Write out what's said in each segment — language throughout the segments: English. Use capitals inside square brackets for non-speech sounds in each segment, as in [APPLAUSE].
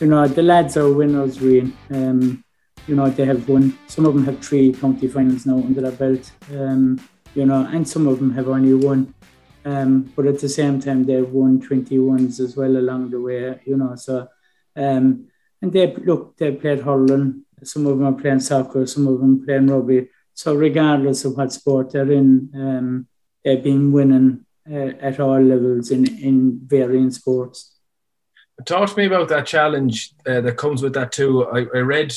you know, the lads are winners, really. Um, you know, they have won. Some of them have three county finals now under their belt. Um, you know, and some of them have only one. Um, but at the same time, they've won 21s as well along the way. You know, so um, and they look, they played hurling. Some of them are playing soccer. Some of them playing rugby. So regardless of what sport they're in, um, they've been winning uh, at all levels in in varying sports. Talk to me about that challenge uh, that comes with that too. I, I read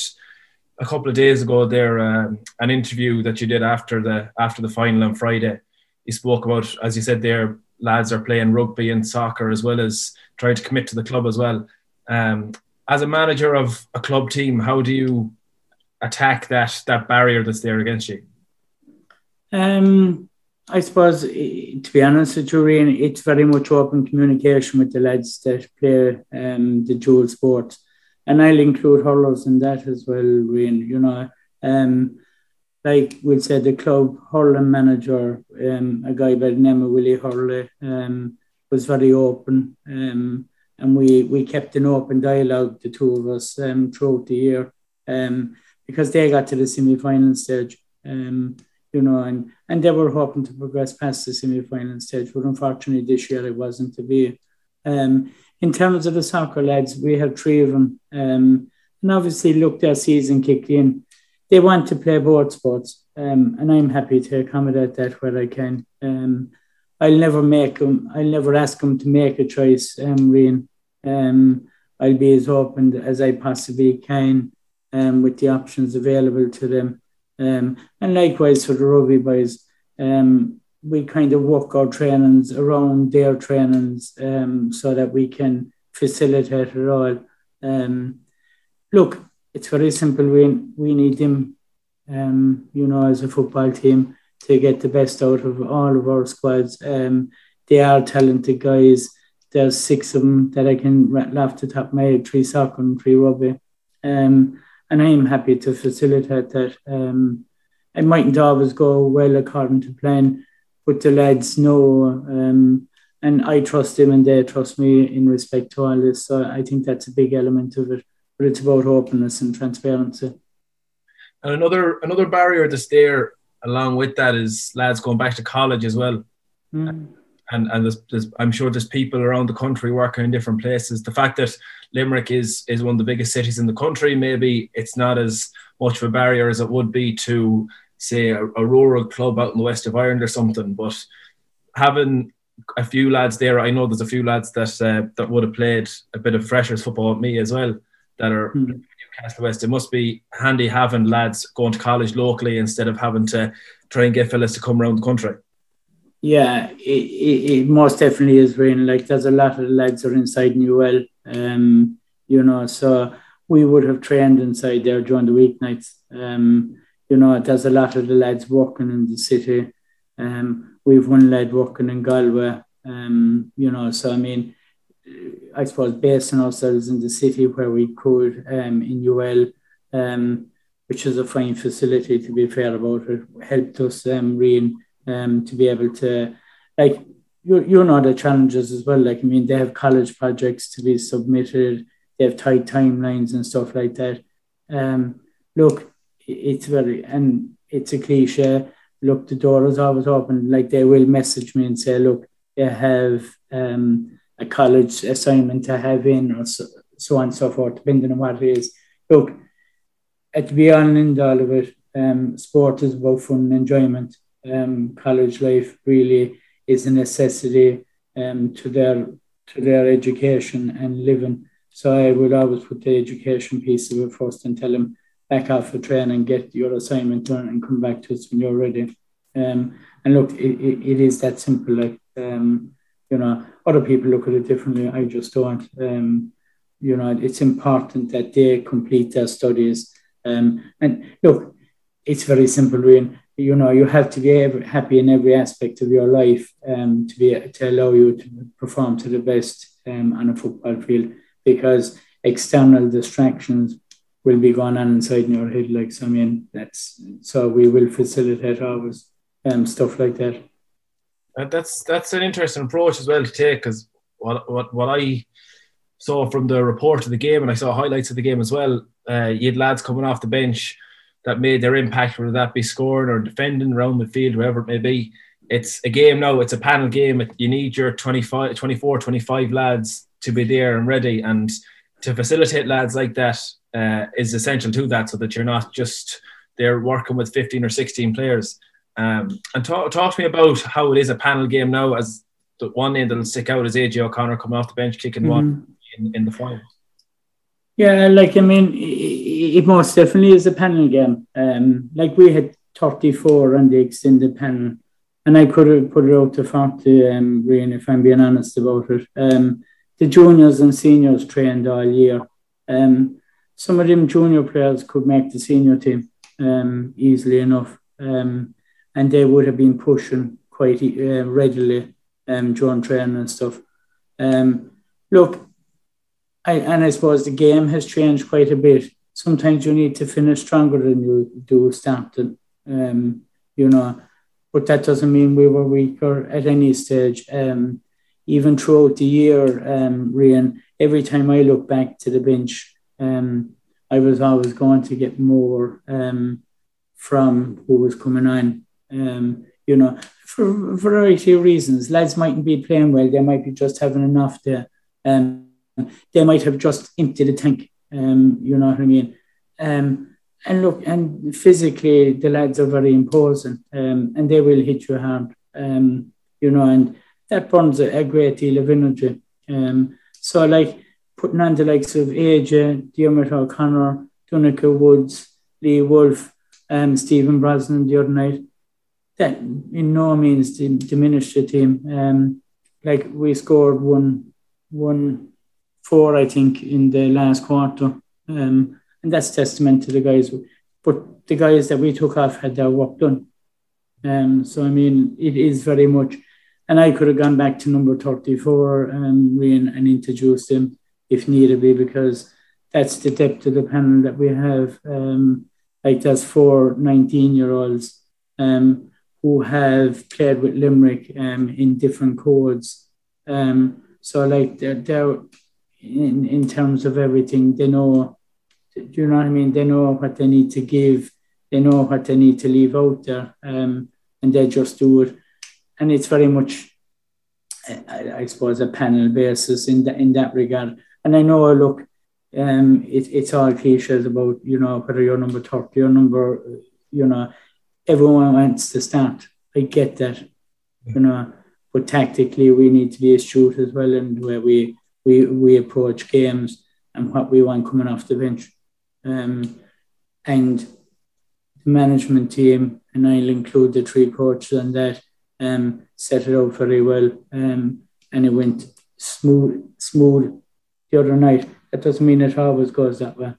a couple of days ago there um, an interview that you did after the after the final on Friday. You spoke about, as you said, there lads are playing rugby and soccer as well as trying to commit to the club as well. Um, as a manager of a club team, how do you attack that that barrier that's there against you? Um, I suppose, to be honest with you, Rian, it's very much open communication with the lads that play um, the dual sport. And I'll include hurlers in that as well, Rian. You know, um, like we'll say the club hurling manager, um, a guy by the name of Willie Hurley, um, was very open. Um, and we, we kept an open dialogue, the two of us, um, throughout the year, um, because they got to the semi final stage. Um, you know, and, and they were hoping to progress past the semi-final stage, but unfortunately this year it wasn't to be. Um, in terms of the soccer lads, we have three of them, um, and obviously, look, their season kicked in. They want to play board sports, um, and I'm happy to accommodate that where I can. Um, I'll never make them. I'll never ask them to make a choice, um. Um, I'll be as open as I possibly can um, with the options available to them. Um, and likewise for the rugby boys, um, we kind of work our trainings around their trainings um, so that we can facilitate it all. Um, look, it's very simple. We, we need them, um, you know, as a football team to get the best out of all of our squads. Um, they are talented guys. There's six of them that I can rattle off the top of my head, three soccer and three rugby. Um, and I am happy to facilitate that. Um, it mightn't always go well according to plan, but the lads know, um, and I trust them and they trust me in respect to all this. So I think that's a big element of it. But it's about openness and transparency. And another another barrier that's there along with that is lads going back to college as well. Mm and and there's, there's, I'm sure there's people around the country working in different places. The fact that Limerick is is one of the biggest cities in the country, maybe it's not as much of a barrier as it would be to say a, a rural club out in the west of Ireland or something. But having a few lads there, I know there's a few lads that uh, that would have played a bit of freshers football with me as well that are mm. Newcastle West. It must be handy having lads going to college locally instead of having to try and get fellas to come around the country. Yeah, it, it, it, most definitely is Rian. Like there's a lot of lads are inside in UL, um, you know, so we would have trained inside there during the weeknights. Um, you know, there's a lot of the lads working in the city. Um, we've one lad working in Galway. Um, you know, so I mean, I suppose basing ourselves in the city where we could um, in UL, um, which is a fine facility to be fair about it, helped us um, really um, to be able to like you you know the challenges as well. Like I mean, they have college projects to be submitted. They have tight timelines and stuff like that. Um, look, it's very and it's a cliche. Look, the door is always open. Like they will message me and say, look, they have um, a college assignment to have in, or so, so on and so forth, depending on what it is. Look, at the beyond end all of it, um, sport is about fun and enjoyment um, college life really is a necessity um, to their to their education and living. So I would always put the education piece of it first and tell them back off the train and get your assignment done and come back to us when you're ready. Um, and look, it, it, it is that simple. Like um, you know, other people look at it differently. I just don't. Um, you know, it's important that they complete their studies. Um, and look, it's very simple. Really you know you have to be happy in every aspect of your life um, to be to allow you to perform to the best um, on a football field because external distractions will be going on inside in your head like so I mean that's so we will facilitate always um, stuff like that uh, that's that's an interesting approach as well to take because what what what I saw from the report of the game, and I saw highlights of the game as well. Uh, you had lads coming off the bench that made their impact, whether that be scoring or defending around the field, wherever it may be. It's a game now, it's a panel game. You need your 25, 24, 25 lads to be there and ready. And to facilitate lads like that uh, is essential to that so that you're not just there working with 15 or 16 players. Um, and talk, talk to me about how it is a panel game now as the one name that'll stick out is AJ O'Connor coming off the bench kicking mm-hmm. one in, in the final. Yeah, like I mean, it, most definitely is a panel game. Um, like we had 34 on the extended panel, and I could have put it out to 40, um, really, if I'm being honest about it. Um, the juniors and seniors trained all year. Um, some of them junior players could make the senior team um, easily enough, um, and they would have been pushing quite uh, regularly um, during training and stuff. Um, look, I, and I suppose the game has changed quite a bit. Sometimes you need to finish stronger than you do starting, um, you know, but that doesn't mean we were weaker at any stage. Um, even throughout the year, um, every time I look back to the bench, um, I was always going to get more um, from who was coming on. Um, you know, for a variety of reasons. Lads mightn't be playing well; they might be just having enough to. Um, they might have just emptied the tank. Um, you know what I mean? Um, and look, and physically, the lads are very imposing, um, and they will hit you hard. Um, you know, and that burns a, a great deal of energy. Um, so, like putting on the likes of AJ, Diarmuid O'Connor, Donncha Woods, Lee Wolf, um, Stephen Brosnan the other night, that in no means diminished the team. Um, like we scored one, one, four, I think, in the last quarter, um, and that's testament to the guys. But the guys that we took off had their work done. Um, so I mean, it is very much, and I could have gone back to number thirty-four um, and, and introduced him if needed be, because that's the depth of the panel that we have. Um, like there's four 19 year olds um, who have played with Limerick um, in different codes. Um, so like they're, they're in, in terms of everything, they know, do you know what I mean? They know what they need to give, they know what they need to leave out there, um, and they just do it. And it's very much, I, I suppose, a panel basis in, in that regard. And I know, look, um, it, it's all cliches about, you know, whether you're number 30 or number, you know, everyone wants to start. I get that, you know, but tactically we need to be astute as well and where we we we approach games and what we want coming off the bench. Um, and the management team, and I'll include the three coaches and that, um, set it out very well. Um, and it went smooth smooth the other night. That doesn't mean it always goes that way.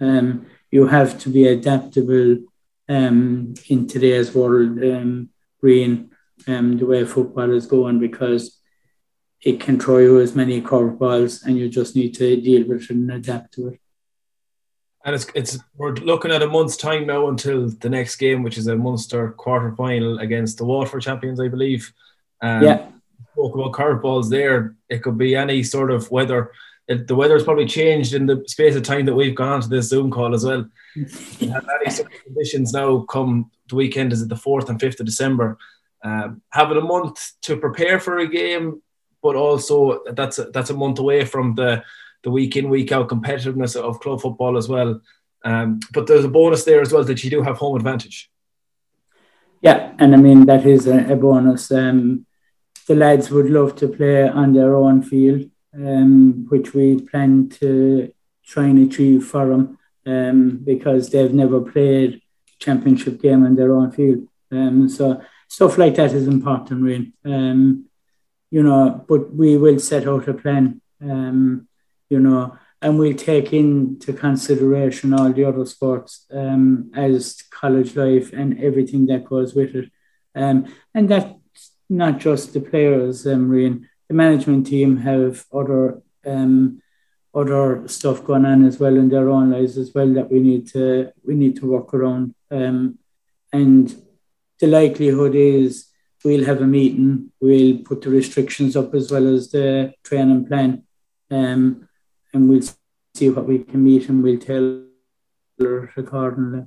Um, you have to be adaptable um, in today's world, um, Green, um, the way football is going, because it can throw you as many curveballs, and you just need to deal with it and adapt to it. And it's it's we're looking at a month's time now until the next game, which is a Munster quarter final against the Waterford champions, I believe. Um, yeah. Spoke about curveballs there. It could be any sort of weather. It, the weather's probably changed in the space of time that we've gone on to this Zoom call as well. [LAUGHS] have any sort of conditions now come the weekend is it the 4th and 5th of December um, having a month to prepare for a game but also that's a, that's a month away from the the week in week out competitiveness of club football as well um, but there's a bonus there as well that you do have home advantage yeah and I mean that is a, a bonus um, the lads would love to play on their own field um, which we plan to try and achieve for them um, because they've never played championship game on their own field. Um, so stuff like that is important, really. Um, you know, but we will set out a plan, um, you know, and we'll take into consideration all the other sports um, as college life and everything that goes with it. Um, and that's not just the players, um, Rian. The management team have other um, other stuff going on as well in their own lives as well that we need to we need to work around. Um, and the likelihood is we'll have a meeting, we'll put the restrictions up as well as the training plan. Um, and we'll see what we can meet and we'll tell accordingly.